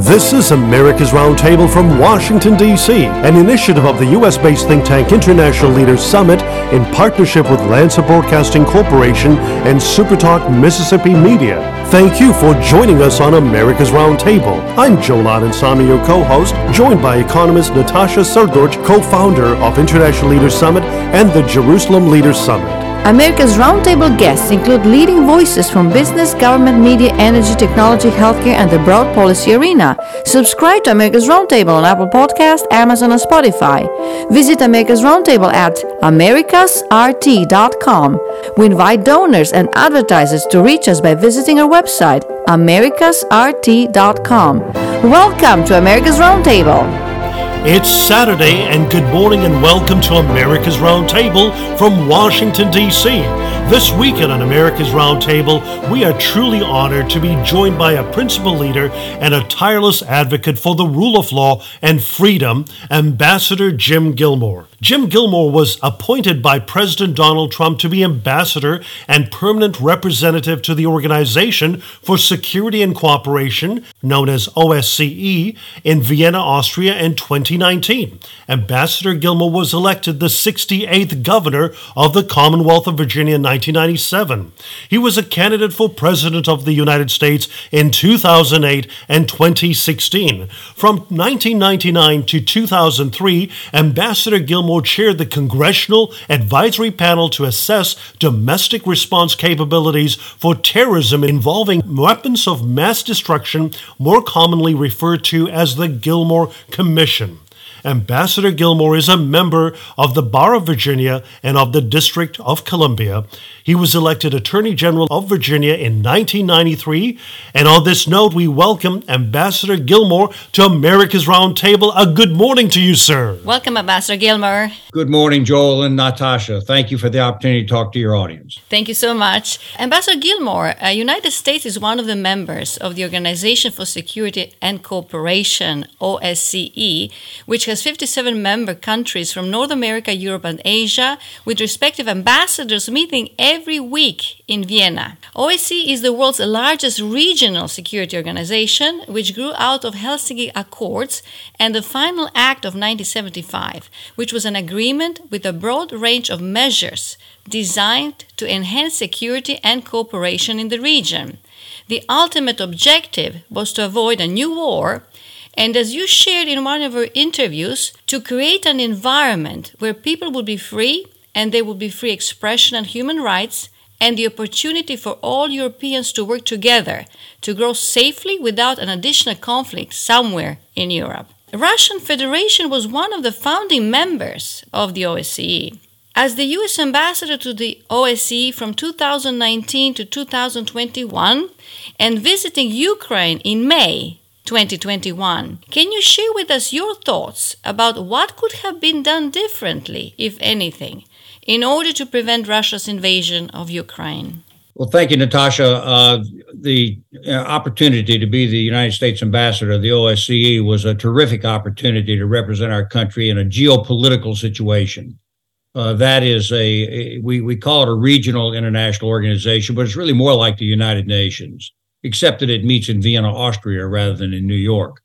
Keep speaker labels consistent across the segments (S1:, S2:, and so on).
S1: This is America's Roundtable from Washington, D.C., an initiative of the U.S. based think tank International Leaders Summit in partnership with Lanser Broadcasting Corporation and Supertalk Mississippi Media. Thank you for joining us on America's Roundtable. I'm Joel Samy, your co host, joined by economist Natasha Srdoc, co founder of International Leaders Summit and the Jerusalem Leaders Summit.
S2: America's roundtable guests include leading voices from business, government, media, energy, technology, healthcare, and the broad policy arena. Subscribe to America's Roundtable on Apple Podcast, Amazon, and Spotify. Visit America's Roundtable at americasrt.com. We invite donors and advertisers to reach us by visiting our website, americasrt.com. Welcome to America's Roundtable.
S1: It's Saturday, and good morning and welcome to America's Roundtable from Washington, D.C. This weekend on America's Roundtable, we are truly honored to be joined by a principal leader and a tireless advocate for the rule of law and freedom, Ambassador Jim Gilmore. Jim Gilmore was appointed by President Donald Trump to be ambassador and permanent representative to the Organization for Security and Cooperation, known as OSCE, in Vienna, Austria in 2019. Ambassador Gilmore was elected the 68th governor of the Commonwealth of Virginia in 1997. He was a candidate for President of the United States in 2008 and 2016. From 1999 to 2003, Ambassador Gilmore chaired the Congressional Advisory Panel to assess domestic response capabilities for terrorism involving weapons of mass destruction, more commonly referred to as the Gilmore Commission. Ambassador Gilmore is a member of the Bar of Virginia and of the District of Columbia. He was elected Attorney General of Virginia in 1993. And on this note, we welcome Ambassador Gilmore to America's Roundtable. A good morning to you, sir.
S2: Welcome, Ambassador Gilmore.
S3: Good morning, Joel and Natasha. Thank you for the opportunity to talk to your audience.
S2: Thank you so much. Ambassador Gilmore, uh, United States is one of the members of the Organization for Security and Cooperation, OSCE, which has 57 member countries from North America, Europe, and Asia, with respective ambassadors meeting every week in Vienna. OSCE is the world's largest regional security organization, which grew out of Helsinki Accords and the final act of 1975, which was an agreement with a broad range of measures designed to enhance security and cooperation in the region. The ultimate objective was to avoid a new war and as you shared in one of our interviews, to create an environment where people would be free and there would be free expression and human rights and the opportunity for all Europeans to work together to grow safely without an additional conflict somewhere in Europe. The Russian Federation was one of the founding members of the OSCE. As the US ambassador to the OSCE from 2019 to 2021 and visiting Ukraine in May 2021. Can you share with us your thoughts about what could have been done differently, if anything, in order to prevent Russia's invasion of Ukraine?
S3: Well, thank you, Natasha. Uh, the uh, opportunity to be the United States ambassador of the OSCE was a terrific opportunity to represent our country in a geopolitical situation. Uh, that is a, a, we, we call it a regional international organization, but it's really more like the United Nations except that it meets in Vienna, Austria, rather than in New York.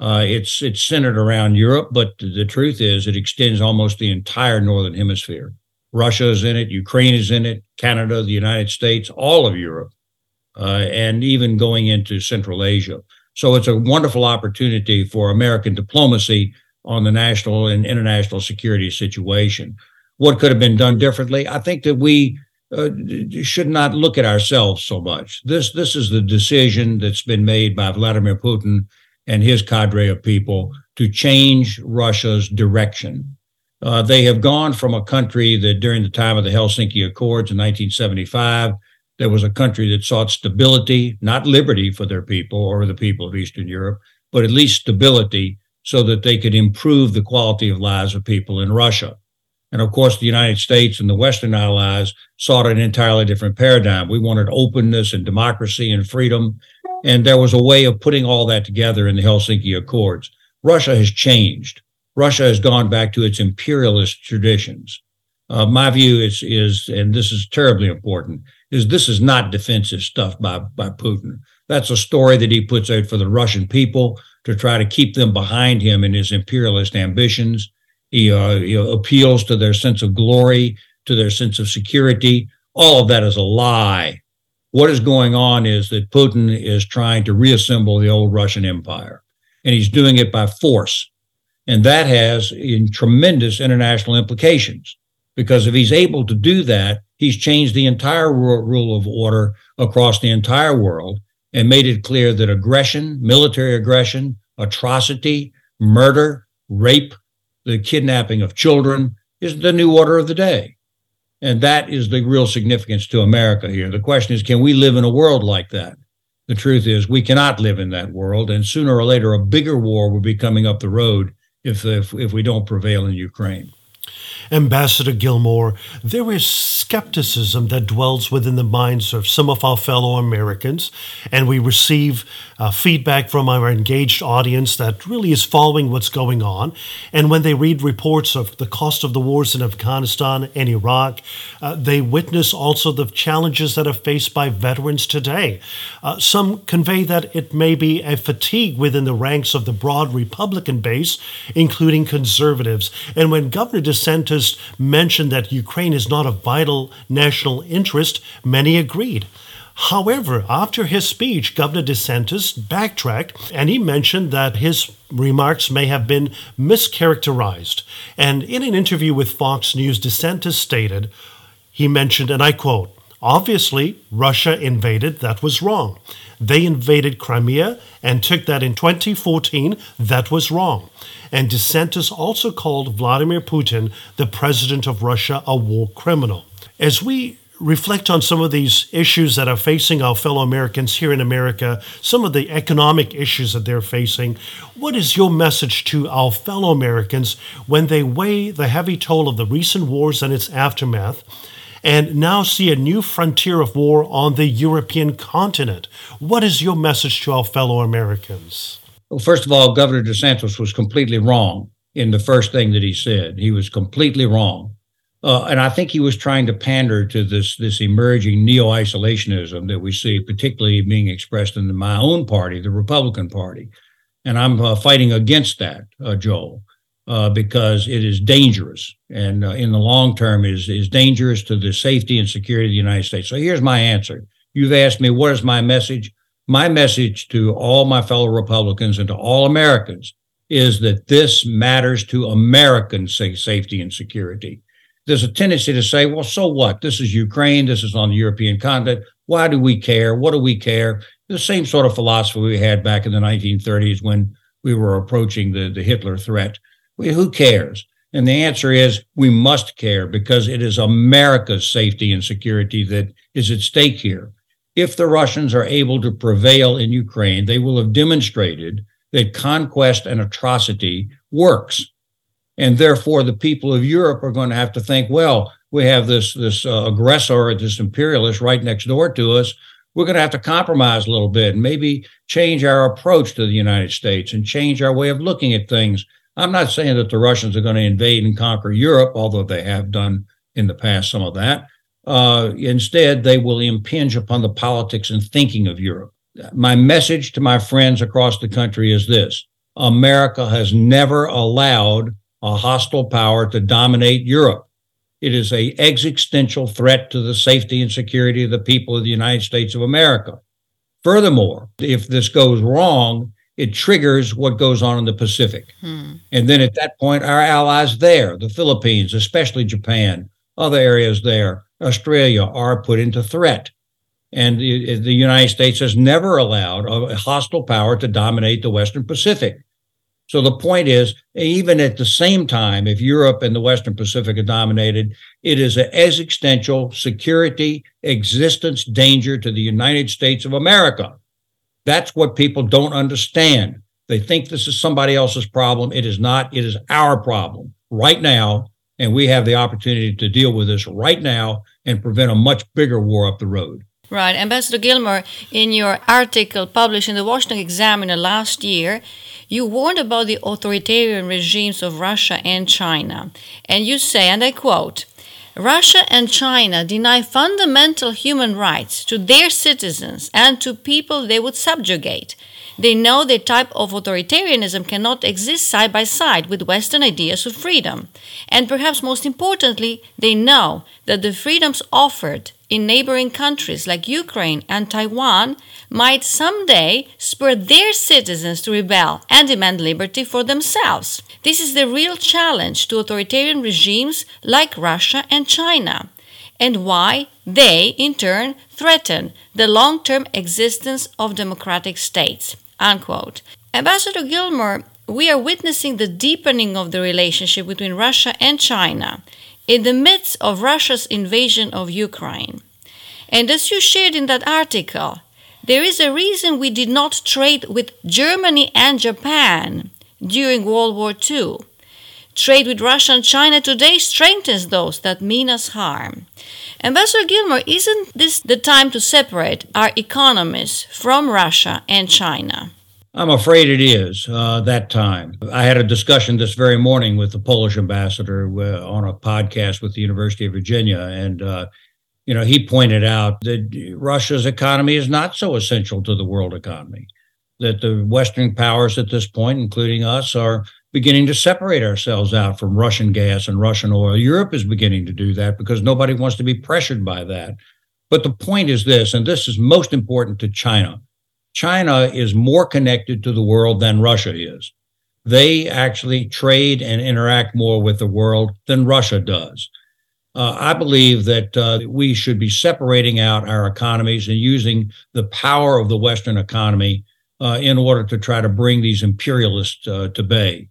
S3: Uh, it's it's centered around Europe, but the truth is it extends almost the entire northern hemisphere. Russia is in it, Ukraine is in it, Canada, the United States, all of Europe, uh, and even going into Central Asia. So it's a wonderful opportunity for American diplomacy on the national and international security situation. What could have been done differently? I think that we uh, should not look at ourselves so much. This this is the decision that's been made by Vladimir Putin and his cadre of people to change Russia's direction. Uh, they have gone from a country that during the time of the Helsinki Accords in 1975, there was a country that sought stability, not liberty for their people or the people of Eastern Europe, but at least stability so that they could improve the quality of lives of people in Russia. And of course, the United States and the Western allies sought an entirely different paradigm. We wanted openness and democracy and freedom. And there was a way of putting all that together in the Helsinki Accords. Russia has changed. Russia has gone back to its imperialist traditions. Uh, my view is, is, and this is terribly important, is this is not defensive stuff by, by Putin. That's a story that he puts out for the Russian people to try to keep them behind him in his imperialist ambitions. He, uh, appeals to their sense of glory, to their sense of security. All of that is a lie. What is going on is that Putin is trying to reassemble the old Russian Empire, and he's doing it by force. And that has in tremendous international implications because if he's able to do that, he's changed the entire rule of order across the entire world and made it clear that aggression, military aggression, atrocity, murder, rape, the kidnapping of children is the new order of the day. And that is the real significance to America here. The question is can we live in a world like that? The truth is, we cannot live in that world. And sooner or later, a bigger war will be coming up the road if, if, if we don't prevail in Ukraine.
S1: Ambassador Gilmore, there is skepticism that dwells within the minds of some of our fellow Americans, and we receive uh, feedback from our engaged audience that really is following what's going on. And when they read reports of the cost of the wars in Afghanistan and Iraq, uh, they witness also the challenges that are faced by veterans today. Uh, some convey that it may be a fatigue within the ranks of the broad Republican base, including conservatives. And when Governor DeSantis mentioned that Ukraine is not of vital national interest, many agreed. However, after his speech, Governor DeSantis backtracked and he mentioned that his remarks may have been mischaracterized. And in an interview with Fox News, DeSantis stated, he mentioned, and I quote, Obviously, Russia invaded, that was wrong. They invaded Crimea and took that in 2014, that was wrong. And DeSantis also called Vladimir Putin, the president of Russia, a war criminal. As we reflect on some of these issues that are facing our fellow Americans here in America, some of the economic issues that they're facing. What is your message to our fellow Americans when they weigh the heavy toll of the recent wars and its aftermath? And now see a new frontier of war on the European continent. What is your message to our fellow Americans?
S3: Well, first of all, Governor DeSantis was completely wrong in the first thing that he said. He was completely wrong. Uh, and I think he was trying to pander to this this emerging neo-isolationism that we see, particularly being expressed in my own party, the Republican Party. And I'm uh, fighting against that, uh, Joel, uh, because it is dangerous, and uh, in the long term is is dangerous to the safety and security of the United States. So here's my answer. You've asked me what is my message my message to all my fellow Republicans and to all Americans is that this matters to American safety and security. There's a tendency to say, well, so what? This is Ukraine. This is on the European continent. Why do we care? What do we care? The same sort of philosophy we had back in the 1930s when we were approaching the, the Hitler threat. We, who cares? And the answer is we must care because it is America's safety and security that is at stake here if the Russians are able to prevail in Ukraine, they will have demonstrated that conquest and atrocity works. And therefore, the people of Europe are going to have to think, well, we have this, this uh, aggressor, this imperialist right next door to us. We're going to have to compromise a little bit and maybe change our approach to the United States and change our way of looking at things. I'm not saying that the Russians are going to invade and conquer Europe, although they have done in the past some of that. Uh, instead, they will impinge upon the politics and thinking of Europe. My message to my friends across the country is this America has never allowed a hostile power to dominate Europe. It is a existential threat to the safety and security of the people of the United States of America. Furthermore, if this goes wrong, it triggers what goes on in the Pacific. Hmm. And then at that point, our allies there, the Philippines, especially Japan, other areas there, Australia are put into threat. And the, the United States has never allowed a hostile power to dominate the Western Pacific. So the point is, even at the same time, if Europe and the Western Pacific are dominated, it is an existential security existence danger to the United States of America. That's what people don't understand. They think this is somebody else's problem. It is not. It is our problem right now and we have the opportunity to deal with this right now and prevent a much bigger war up the road.
S2: Right. Ambassador Gilmore, in your article published in the Washington Examiner last year, you warned about the authoritarian regimes of Russia and China. And you say, and I quote, Russia and China deny fundamental human rights to their citizens and to people they would subjugate. They know their type of authoritarianism cannot exist side by side with Western ideas of freedom. And perhaps most importantly, they know that the freedoms offered in neighboring countries like Ukraine and Taiwan might someday spur their citizens to rebel and demand liberty for themselves. This is the real challenge to authoritarian regimes like Russia and China, and why they, in turn, threaten the long term existence of democratic states. Unquote. Ambassador Gilmore, we are witnessing the deepening of the relationship between Russia and China in the midst of Russia's invasion of Ukraine. And as you shared in that article, there is a reason we did not trade with Germany and Japan during World War II. Trade with Russia and China today strengthens those that mean us harm. Ambassador Gilmore, isn't this the time to separate our economies from Russia and China?
S3: I'm afraid it is uh, that time. I had a discussion this very morning with the Polish ambassador uh, on a podcast with the University of Virginia, and uh, you know he pointed out that Russia's economy is not so essential to the world economy. That the Western powers at this point, including us, are beginning to separate ourselves out from Russian gas and Russian oil. Europe is beginning to do that because nobody wants to be pressured by that. But the point is this, and this is most important to China China is more connected to the world than Russia is. They actually trade and interact more with the world than Russia does. Uh, I believe that uh, we should be separating out our economies and using the power of the Western economy uh, in order to try to bring these imperialists uh, to bay.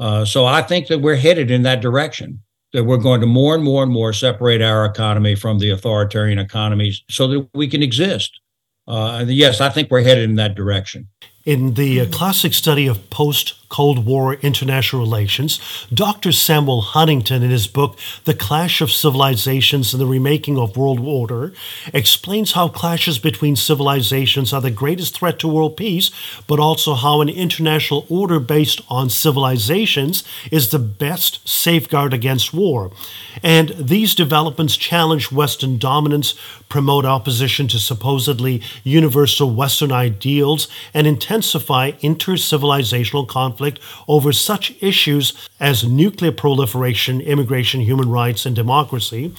S3: Uh, so I think that we're headed in that direction, that we're going to more and more and more separate our economy from the authoritarian economies so that we can exist. Uh, yes, I think we're headed in that direction.
S1: In the uh, classic study of post Cold War international relations, Dr. Samuel Huntington, in his book The Clash of Civilizations and the Remaking of World Order, explains how clashes between civilizations are the greatest threat to world peace, but also how an international order based on civilizations is the best safeguard against war. And these developments challenge Western dominance, promote opposition to supposedly universal Western ideals, and intensify intercivilizational conflict conflict over such issues as nuclear proliferation, immigration, human rights, and democracy.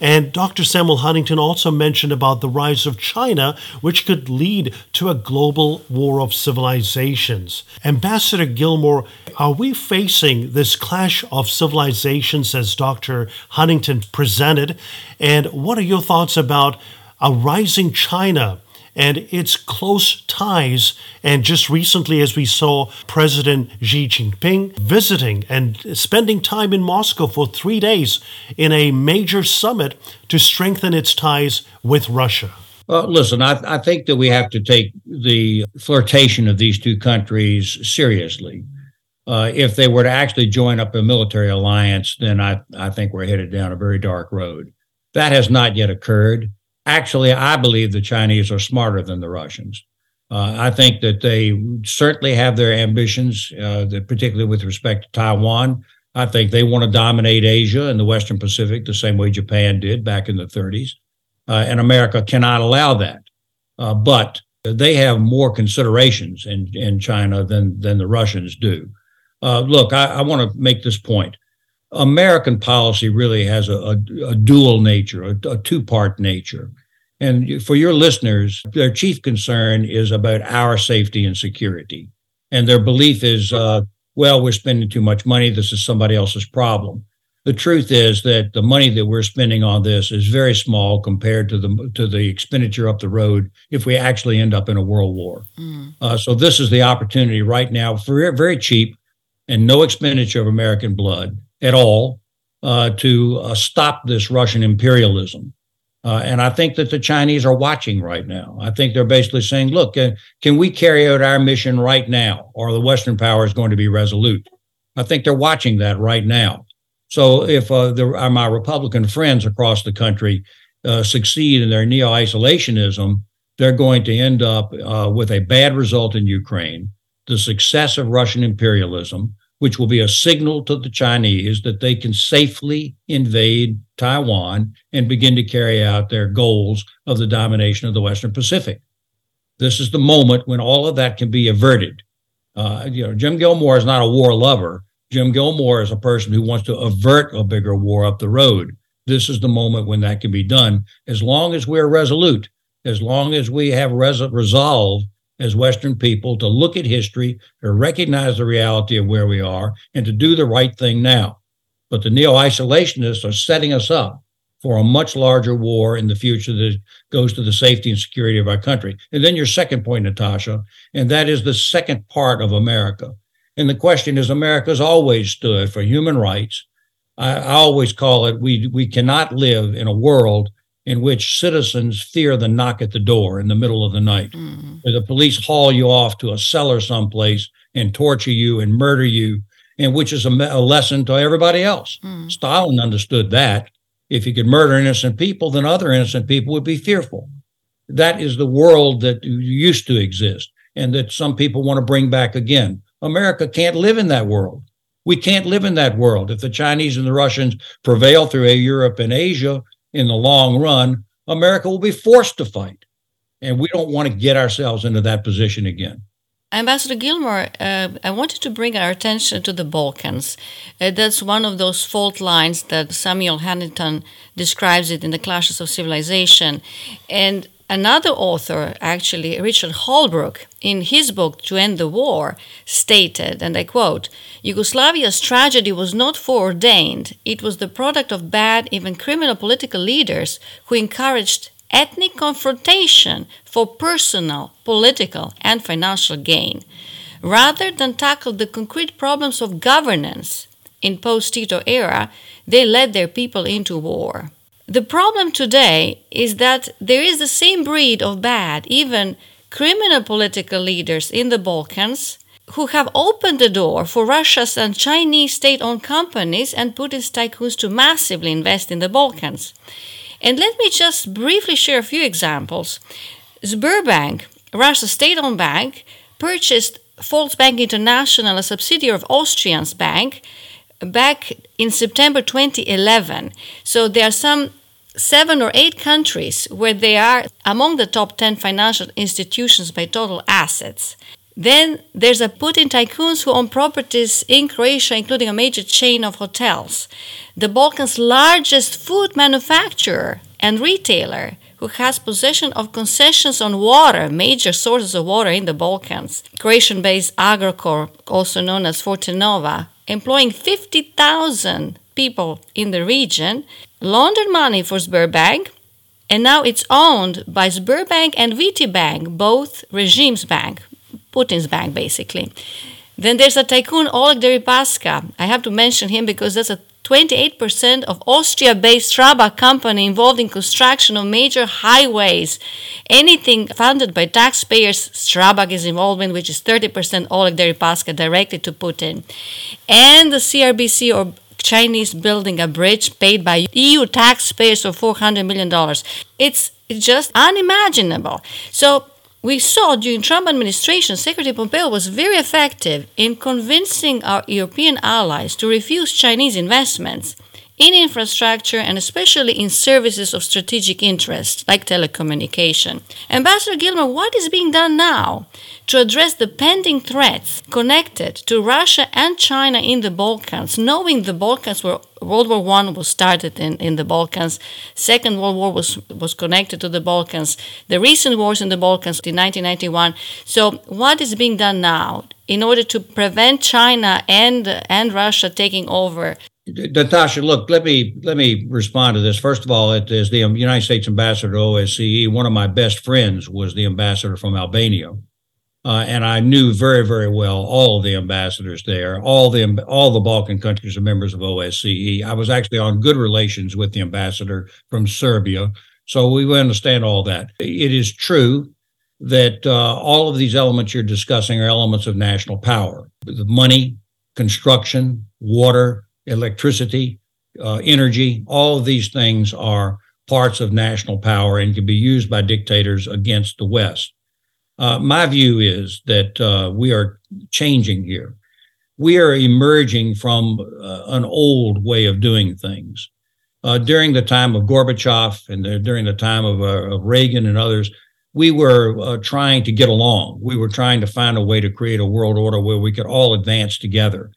S1: And Dr. Samuel Huntington also mentioned about the rise of China, which could lead to a global war of civilizations. Ambassador Gilmore, are we facing this clash of civilizations as Dr. Huntington presented? And what are your thoughts about a rising China? And its close ties. And just recently, as we saw President Xi Jinping visiting and spending time in Moscow for three days in a major summit to strengthen its ties with Russia.
S3: Well, listen, I, I think that we have to take the flirtation of these two countries seriously. Uh, if they were to actually join up a military alliance, then I, I think we're headed down a very dark road. That has not yet occurred actually, I believe the Chinese are smarter than the Russians. Uh, I think that they certainly have their ambitions, uh, particularly with respect to Taiwan. I think they want to dominate Asia and the Western Pacific the same way Japan did back in the 30s. Uh, and America cannot allow that. Uh, but they have more considerations in, in China than, than the Russians do. Uh, look, I, I want to make this point. American policy really has a, a, a dual nature, a, a two part nature. And for your listeners, their chief concern is about our safety and security. And their belief is, uh, well, we're spending too much money. This is somebody else's problem. The truth is that the money that we're spending on this is very small compared to the to the expenditure up the road if we actually end up in a world war. Mm. Uh, so this is the opportunity right now for very cheap and no expenditure of American blood at all uh, to uh, stop this Russian imperialism. Uh, and I think that the Chinese are watching right now. I think they're basically saying, look, uh, can we carry out our mission right now, or the Western power is going to be resolute? I think they're watching that right now. So if uh, the, uh, my Republican friends across the country succeed in their neo isolationism, they're going to end up with a bad result in Ukraine, the success of Russian imperialism, which will be a signal to the Chinese that they can safely invade Taiwan and begin to carry out their goals of the domination of the Western Pacific. This is the moment when all of that can be averted. Uh, you know, Jim Gilmore is not a war lover. Jim Gilmore is a person who wants to avert a bigger war up the road. This is the moment when that can be done, as long as we're resolute, as long as we have res- resolve as Western people to look at history, to recognize the reality of where we are, and to do the right thing now. But the neo isolationists are setting us up for a much larger war in the future that goes to the safety and security of our country. And then your second point, Natasha, and that is the second part of America. And the question is America's always stood for human rights. I, I always call it we we cannot live in a world in which citizens fear the knock at the door in the middle of the night, mm-hmm. where the police haul you off to a cellar someplace and torture you and murder you, and which is a, a lesson to everybody else. Mm-hmm. Stalin understood that. If he could murder innocent people, then other innocent people would be fearful. That is the world that used to exist and that some people want to bring back again. America can't live in that world. We can't live in that world. If the Chinese and the Russians prevail through Europe and Asia, in the long run, America will be forced to fight. And we don't want to get ourselves into that position again.
S2: Ambassador Gilmore, uh, I wanted to bring our attention to the Balkans. Uh, that's one of those fault lines that Samuel Huntington describes it in The Clashes of Civilization. And Another author, actually, Richard Holbrooke, in his book To End the War, stated, and I quote, Yugoslavia's tragedy was not foreordained. It was the product of bad, even criminal political leaders who encouraged ethnic confrontation for personal, political, and financial gain, rather than tackle the concrete problems of governance. In post Tito era, they led their people into war. The problem today is that there is the same breed of bad, even criminal political leaders in the Balkans who have opened the door for Russia's and Chinese state owned companies and Putin's tycoons to massively invest in the Balkans. And let me just briefly share a few examples. Sberbank, Russia's state owned bank, purchased Volksbank International, a subsidiary of Austrian's bank, back in September 2011. So there are some seven or eight countries where they are among the top 10 financial institutions by total assets. Then there's a Putin tycoons who own properties in Croatia, including a major chain of hotels. The Balkans' largest food manufacturer and retailer, who has possession of concessions on water, major sources of water in the Balkans. Croatian based Agrokor, also known as Fortenova, employing 50,000 people in the region, laundered money for Sberbank, and now it's owned by Sberbank and VTB bank, both regime's bank, Putin's bank, basically. Then there's a tycoon Oleg Deripaska. I have to mention him because that's a 28% of Austria-based Strabag company involved in construction of major highways. Anything funded by taxpayers, Strabag is involved in, which is 30% Oleg Deripaska directed to Putin. And the CRBC or Chinese building a bridge paid by EU taxpayers of $400 million. It's just unimaginable. So we saw during Trump administration, Secretary Pompeo was very effective in convincing our European allies to refuse Chinese investments in infrastructure and especially in services of strategic interest like telecommunication. Ambassador Gilmore, what is being done now to address the pending threats connected to Russia and China in the Balkans, knowing the Balkans were World War One was started in, in the Balkans, Second World War was was connected to the Balkans, the recent wars in the Balkans in 1991. So what is being done now in order to prevent China and and Russia taking over
S3: Natasha, look, let me let me respond to this. First of all, it is the United States ambassador to OSCE. One of my best friends was the ambassador from Albania, uh, and I knew very very well all of the ambassadors there. All the all the Balkan countries are members of OSCE. I was actually on good relations with the ambassador from Serbia, so we understand all that. It is true that uh, all of these elements you're discussing are elements of national power: the money, construction, water electricity, uh, energy, all of these things are parts of national power and can be used by dictators against the West. Uh, my view is that uh, we are changing here. We are emerging from uh, an old way of doing things. Uh, during the time of Gorbachev and the, during the time of, uh, of Reagan and others, we were trying to get along. We were trying to find a way to create a world order where we could all advance together.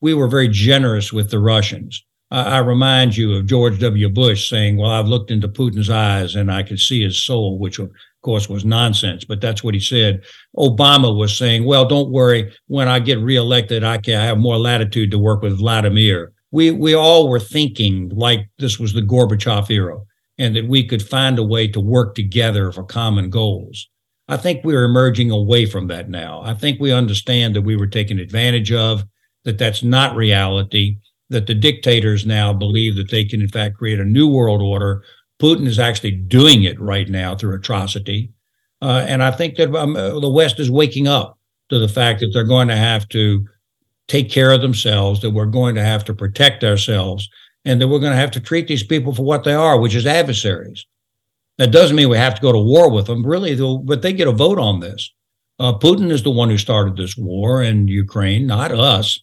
S3: We were very generous with the Russians. I, I remind you of George W. Bush saying, Well, I've looked into Putin's eyes and I could see his soul, which of course was nonsense, but that's what he said. Obama was saying, Well, don't worry. When I get reelected, I can have more latitude to work with Vladimir. We, we all were thinking like this was the Gorbachev era and that we could find a way to work together for common goals. I think we're emerging away from that now. I think we understand that we were taken advantage of, that that's not reality, that the dictators now believe that they can, in fact, create a new world order. Putin is actually doing it right now through atrocity. Uh, and I think that um, uh, the West is waking up to the fact that they're going to have to take care of themselves, that we're going to have to protect ourselves, and that we're going to have to treat these people for what they are, which is adversaries. That doesn't mean we have to go to war with them, really, but they get a vote on this. Uh, Putin is the one who started this war in Ukraine, not us.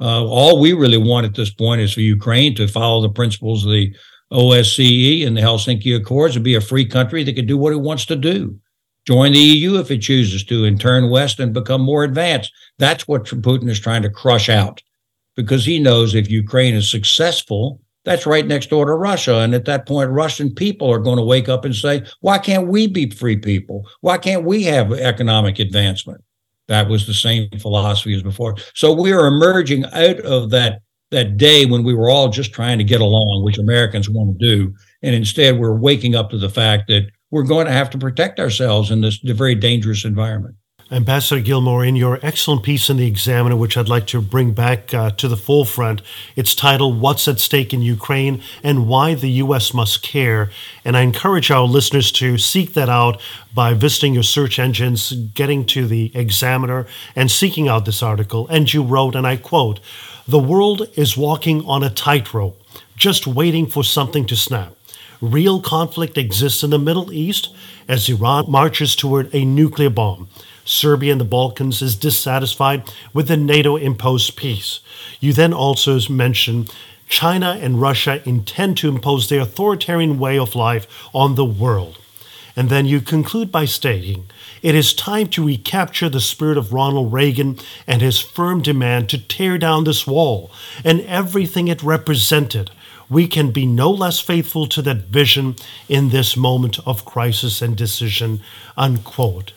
S3: Uh, all we really want at this point is for Ukraine to follow the principles of the OSCE and the Helsinki Accords and be a free country that can do what it wants to do. Join the EU if it chooses to and turn west and become more advanced. That's what Putin is trying to crush out because he knows if Ukraine is successful, that's right next door to Russia. And at that point, Russian people are going to wake up and say, why can't we be free people? Why can't we have economic advancement? That was the same philosophy as before. So we are emerging out of that that day when we were all just trying to get along, which Americans want to do. And instead, we're waking up to the fact that we're going to have to protect ourselves in this very dangerous environment.
S1: Ambassador Gilmore, in your excellent piece in the Examiner, which I'd like to bring back uh, to the forefront, it's titled What's at Stake in Ukraine and Why the U.S. Must Care. And I encourage our listeners to seek that out by visiting your search engines, getting to the Examiner, and seeking out this article. And you wrote, and I quote, The world is walking on a tightrope, just waiting for something to snap. Real conflict exists in the Middle East as Iran marches toward a nuclear bomb. Serbia and the Balkans is dissatisfied with the NATO imposed peace. You then also mention China and Russia intend to impose their authoritarian way of life on the world. And then you conclude by stating, it is time to recapture the spirit of Ronald Reagan and his firm demand to tear down this wall and everything it represented. We can be no less faithful to that vision in this moment of crisis and decision. Unquote.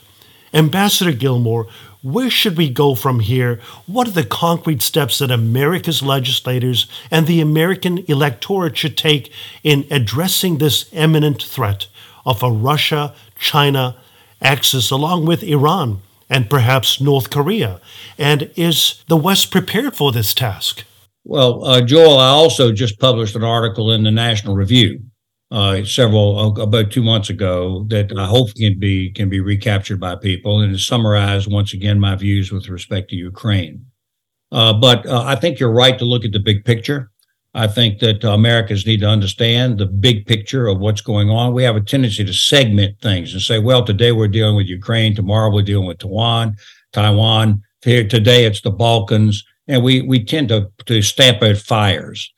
S1: Ambassador Gilmore, where should we go from here? What are the concrete steps that America's legislators and the American electorate should take in addressing this imminent threat of a Russia China axis along with Iran and perhaps North Korea? And is the West prepared for this task?
S3: Well, uh, Joel, I also just published an article in the National Review uh, several uh, about two months ago that I hope can be can be recaptured by people and to summarize once again my views with respect to Ukraine. Uh, but uh, I think you're right to look at the big picture. I think that Americans need to understand the big picture of what's going on. We have a tendency to segment things and say, well, today we're dealing with Ukraine, tomorrow we're dealing with Taiwan, Taiwan. Here today it's the Balkans, and we we tend to to stamp out fires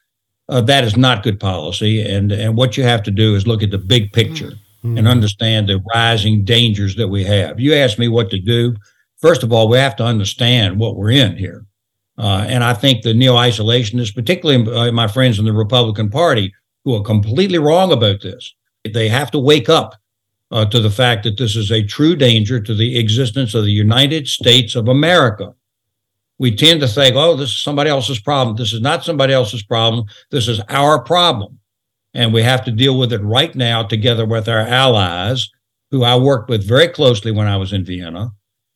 S3: uh, that is not good policy. And and what you have to do is look at the big picture mm-hmm. and understand the rising dangers that we have. You ask me what to do. First of all, we have to understand what we're in here. Uh, and I think the neo isolationists, particularly uh, my friends in the Republican Party, who are completely wrong about this, they have to wake up uh, to the fact that this is a true danger to the existence of the United States of America we tend to think, oh, this is somebody else's problem. This is not somebody else's problem. This is our problem. And we have to deal with it right now together with our allies, who I worked with very closely when I was in Vienna.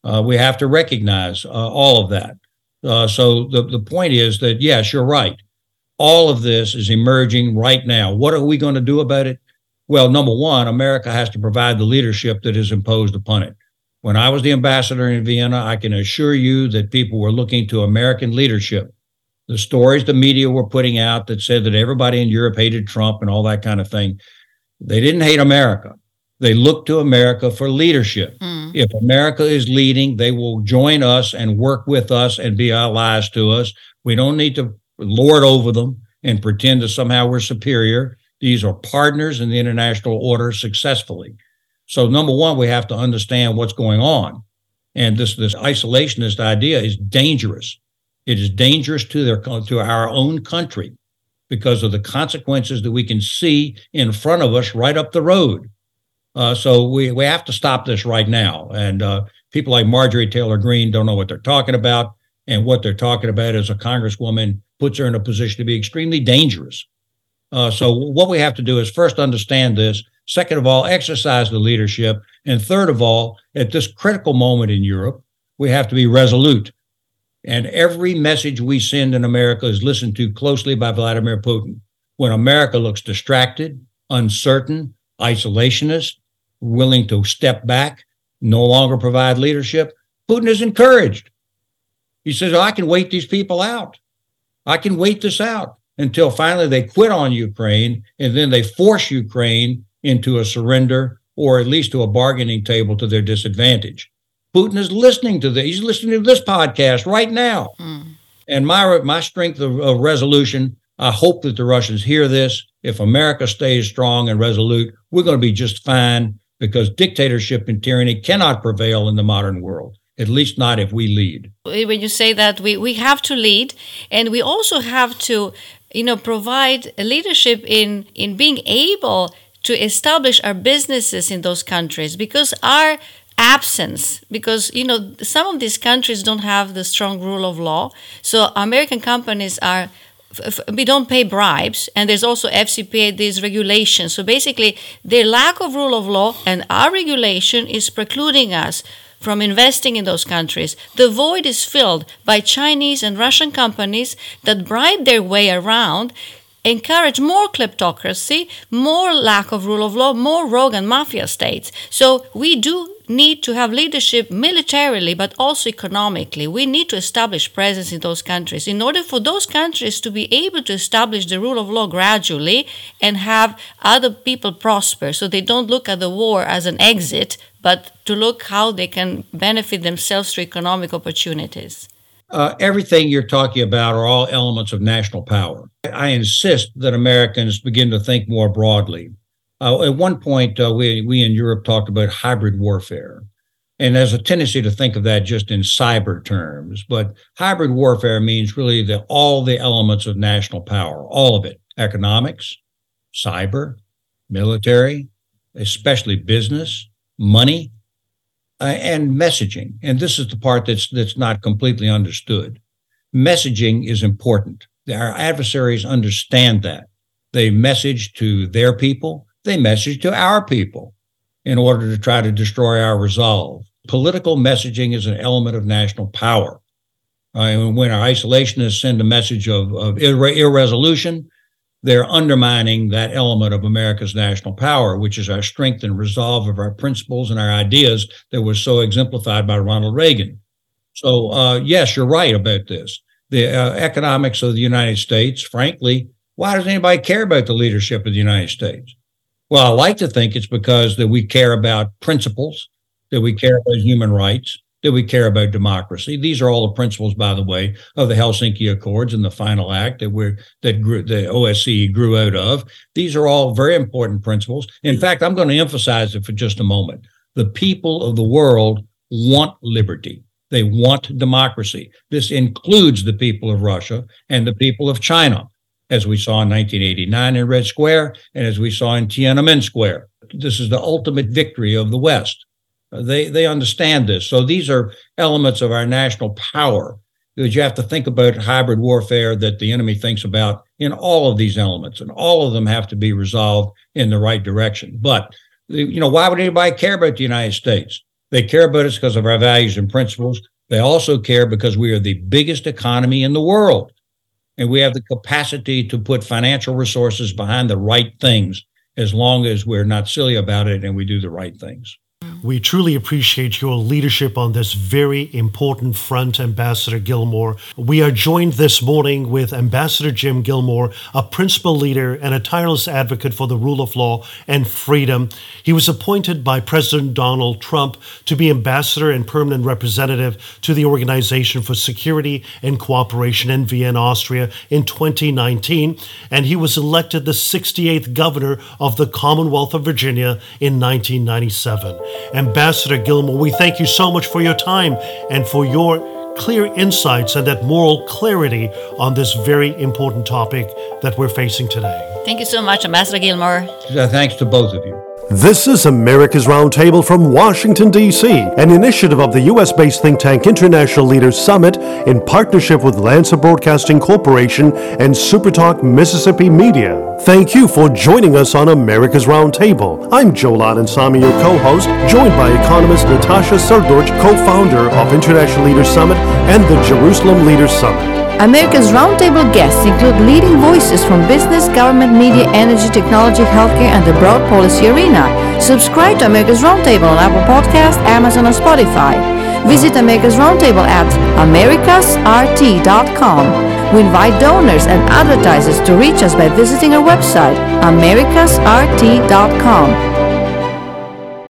S3: Uh, we have to recognize uh, all of that. Uh, so the, the point is that, yes, you're right. All of this is emerging right now. What are we going to do about it? Well, number one, America has to provide the leadership that is imposed upon it. When I was the ambassador in Vienna, I can assure you that people were looking to American leadership. The stories the media were putting out that said that everybody in Europe hated Trump and all that kind of thing, they didn't hate America. They looked to America for leadership. Mm. If America is leading, they will join us and work with us and be allies to us. We don't need to lord over them and pretend that somehow we're superior. These are partners in the international order successfully. So, number one, we have to understand what's going on. And this, this isolationist idea is dangerous. It is dangerous to their to our own country because of the consequences that we can see in front of us right up the road. Uh, so we we have to stop this right now. And uh, people like Marjorie Taylor Greene don't know what they're talking about, and what they're talking about as a congresswoman puts her in a position to be extremely dangerous. Uh, so what we have to do is first understand this. Second of all, exercise the leadership, and third of all, at this critical moment in Europe, we have to be resolute and every message we send in America is listened to closely by Vladimir Putin. When America looks distracted, uncertain, isolationist, willing to step back, no longer provide leadership, Putin is encouraged. He says, oh, I can wait these people out. I can wait this out until finally they quit on Ukraine and then they force Ukraine into a surrender or at least to a bargaining table to their disadvantage. Putin is listening to this. He's listening to this podcast right now. Mm. And my my strength of, of resolution, I hope that the Russians hear this. If America stays strong and resolute, we're going to be just fine because dictatorship and tyranny cannot prevail in the modern world at least not if we lead
S2: when you say that we, we have to lead and we also have to you know provide leadership in in being able to establish our businesses in those countries because our absence because you know some of these countries don't have the strong rule of law so american companies are we don't pay bribes and there's also fcpa these regulations so basically the lack of rule of law and our regulation is precluding us from investing in those countries. The void is filled by Chinese and Russian companies that bribe their way around encourage more kleptocracy, more lack of rule of law, more rogue and mafia states. So we do need to have leadership militarily, but also economically. We need to establish presence in those countries in order for those countries to be able to establish the rule of law gradually and have other people prosper so they don't look at the war as an exit, but to look how they can benefit themselves through economic opportunities.
S3: Uh, everything you're talking about are all elements of national power. I insist that Americans begin to think more broadly. Uh, at one point, uh, we, we in Europe talked about hybrid warfare. And there's a tendency to think of that just in cyber terms. But hybrid warfare means really that all the elements of national power, all of it economics, cyber, military, especially business, money, uh, and messaging. And this is the part that's that's not completely understood. Messaging is important. Our adversaries understand that. They message to their people, they message to our people in order to try to destroy our resolve. Political messaging is an element of national power. Uh, and when our isolationists send a message of, of irre- irresolution, they're undermining that element of America's national power, which is our strength and resolve of our principles and our ideas that was so exemplified by Ronald Reagan. So, uh, yes, you're right about this. The uh, economics of the United States, frankly, why does anybody care about the leadership of the United States? Well, I like to think it's because that we care about principles, that we care about human rights, that we care about democracy. These are all the principles, by the way, of the Helsinki Accords and the final act that we're that grew, the OSCE grew out of. These are all very important principles. In fact, I'm going to emphasize it for just a moment. The people of the world want liberty. They want democracy. This includes the people of Russia and the people of China, as we saw in 1989 in Red Square and as we saw in Tiananmen Square. This is the ultimate victory of the West. They they understand this. So these are elements of our national power that you have to think about hybrid warfare that the enemy thinks about in all of these elements, and all of them have to be resolved in the right direction. But you know, why would anybody care about the United States? They care about us because of our values and principles. They also care because we are the biggest economy in the world. And we have the capacity to put financial resources behind the right things as long as we're not silly about it and we do the right things.
S1: We truly appreciate your leadership on this very important front, Ambassador Gilmore. We are joined this morning with Ambassador Jim Gilmore, a principal leader and a tireless advocate for the rule of law and freedom. He was appointed by President Donald Trump to be ambassador and permanent representative to the Organization for Security and Cooperation in Vienna, Austria in 2019, and he was elected the 68th governor of the Commonwealth of Virginia in 1997. Ambassador Gilmore, we thank you so much for your time and for your clear insights and that moral clarity on this very important topic that we're facing today.
S4: Thank you so much, Ambassador Gilmore.
S3: Thanks to both of you.
S1: This is America's Roundtable from Washington, D.C., an initiative of the U.S. based think tank International Leaders Summit in partnership with Lanser Broadcasting Corporation and Supertalk Mississippi Media. Thank you for joining us on America's Roundtable. I'm Joe Samy, your co host, joined by economist Natasha Srdoc, co founder of International Leaders Summit and the Jerusalem Leaders Summit.
S2: America's roundtable guests include leading voices from business, government, media, energy, technology, healthcare, and the broad policy arena. Subscribe to America's Roundtable on Apple Podcast, Amazon, and Spotify. Visit America's Roundtable at americasrt.com. We invite donors and advertisers to reach us by visiting our website, americasrt.com.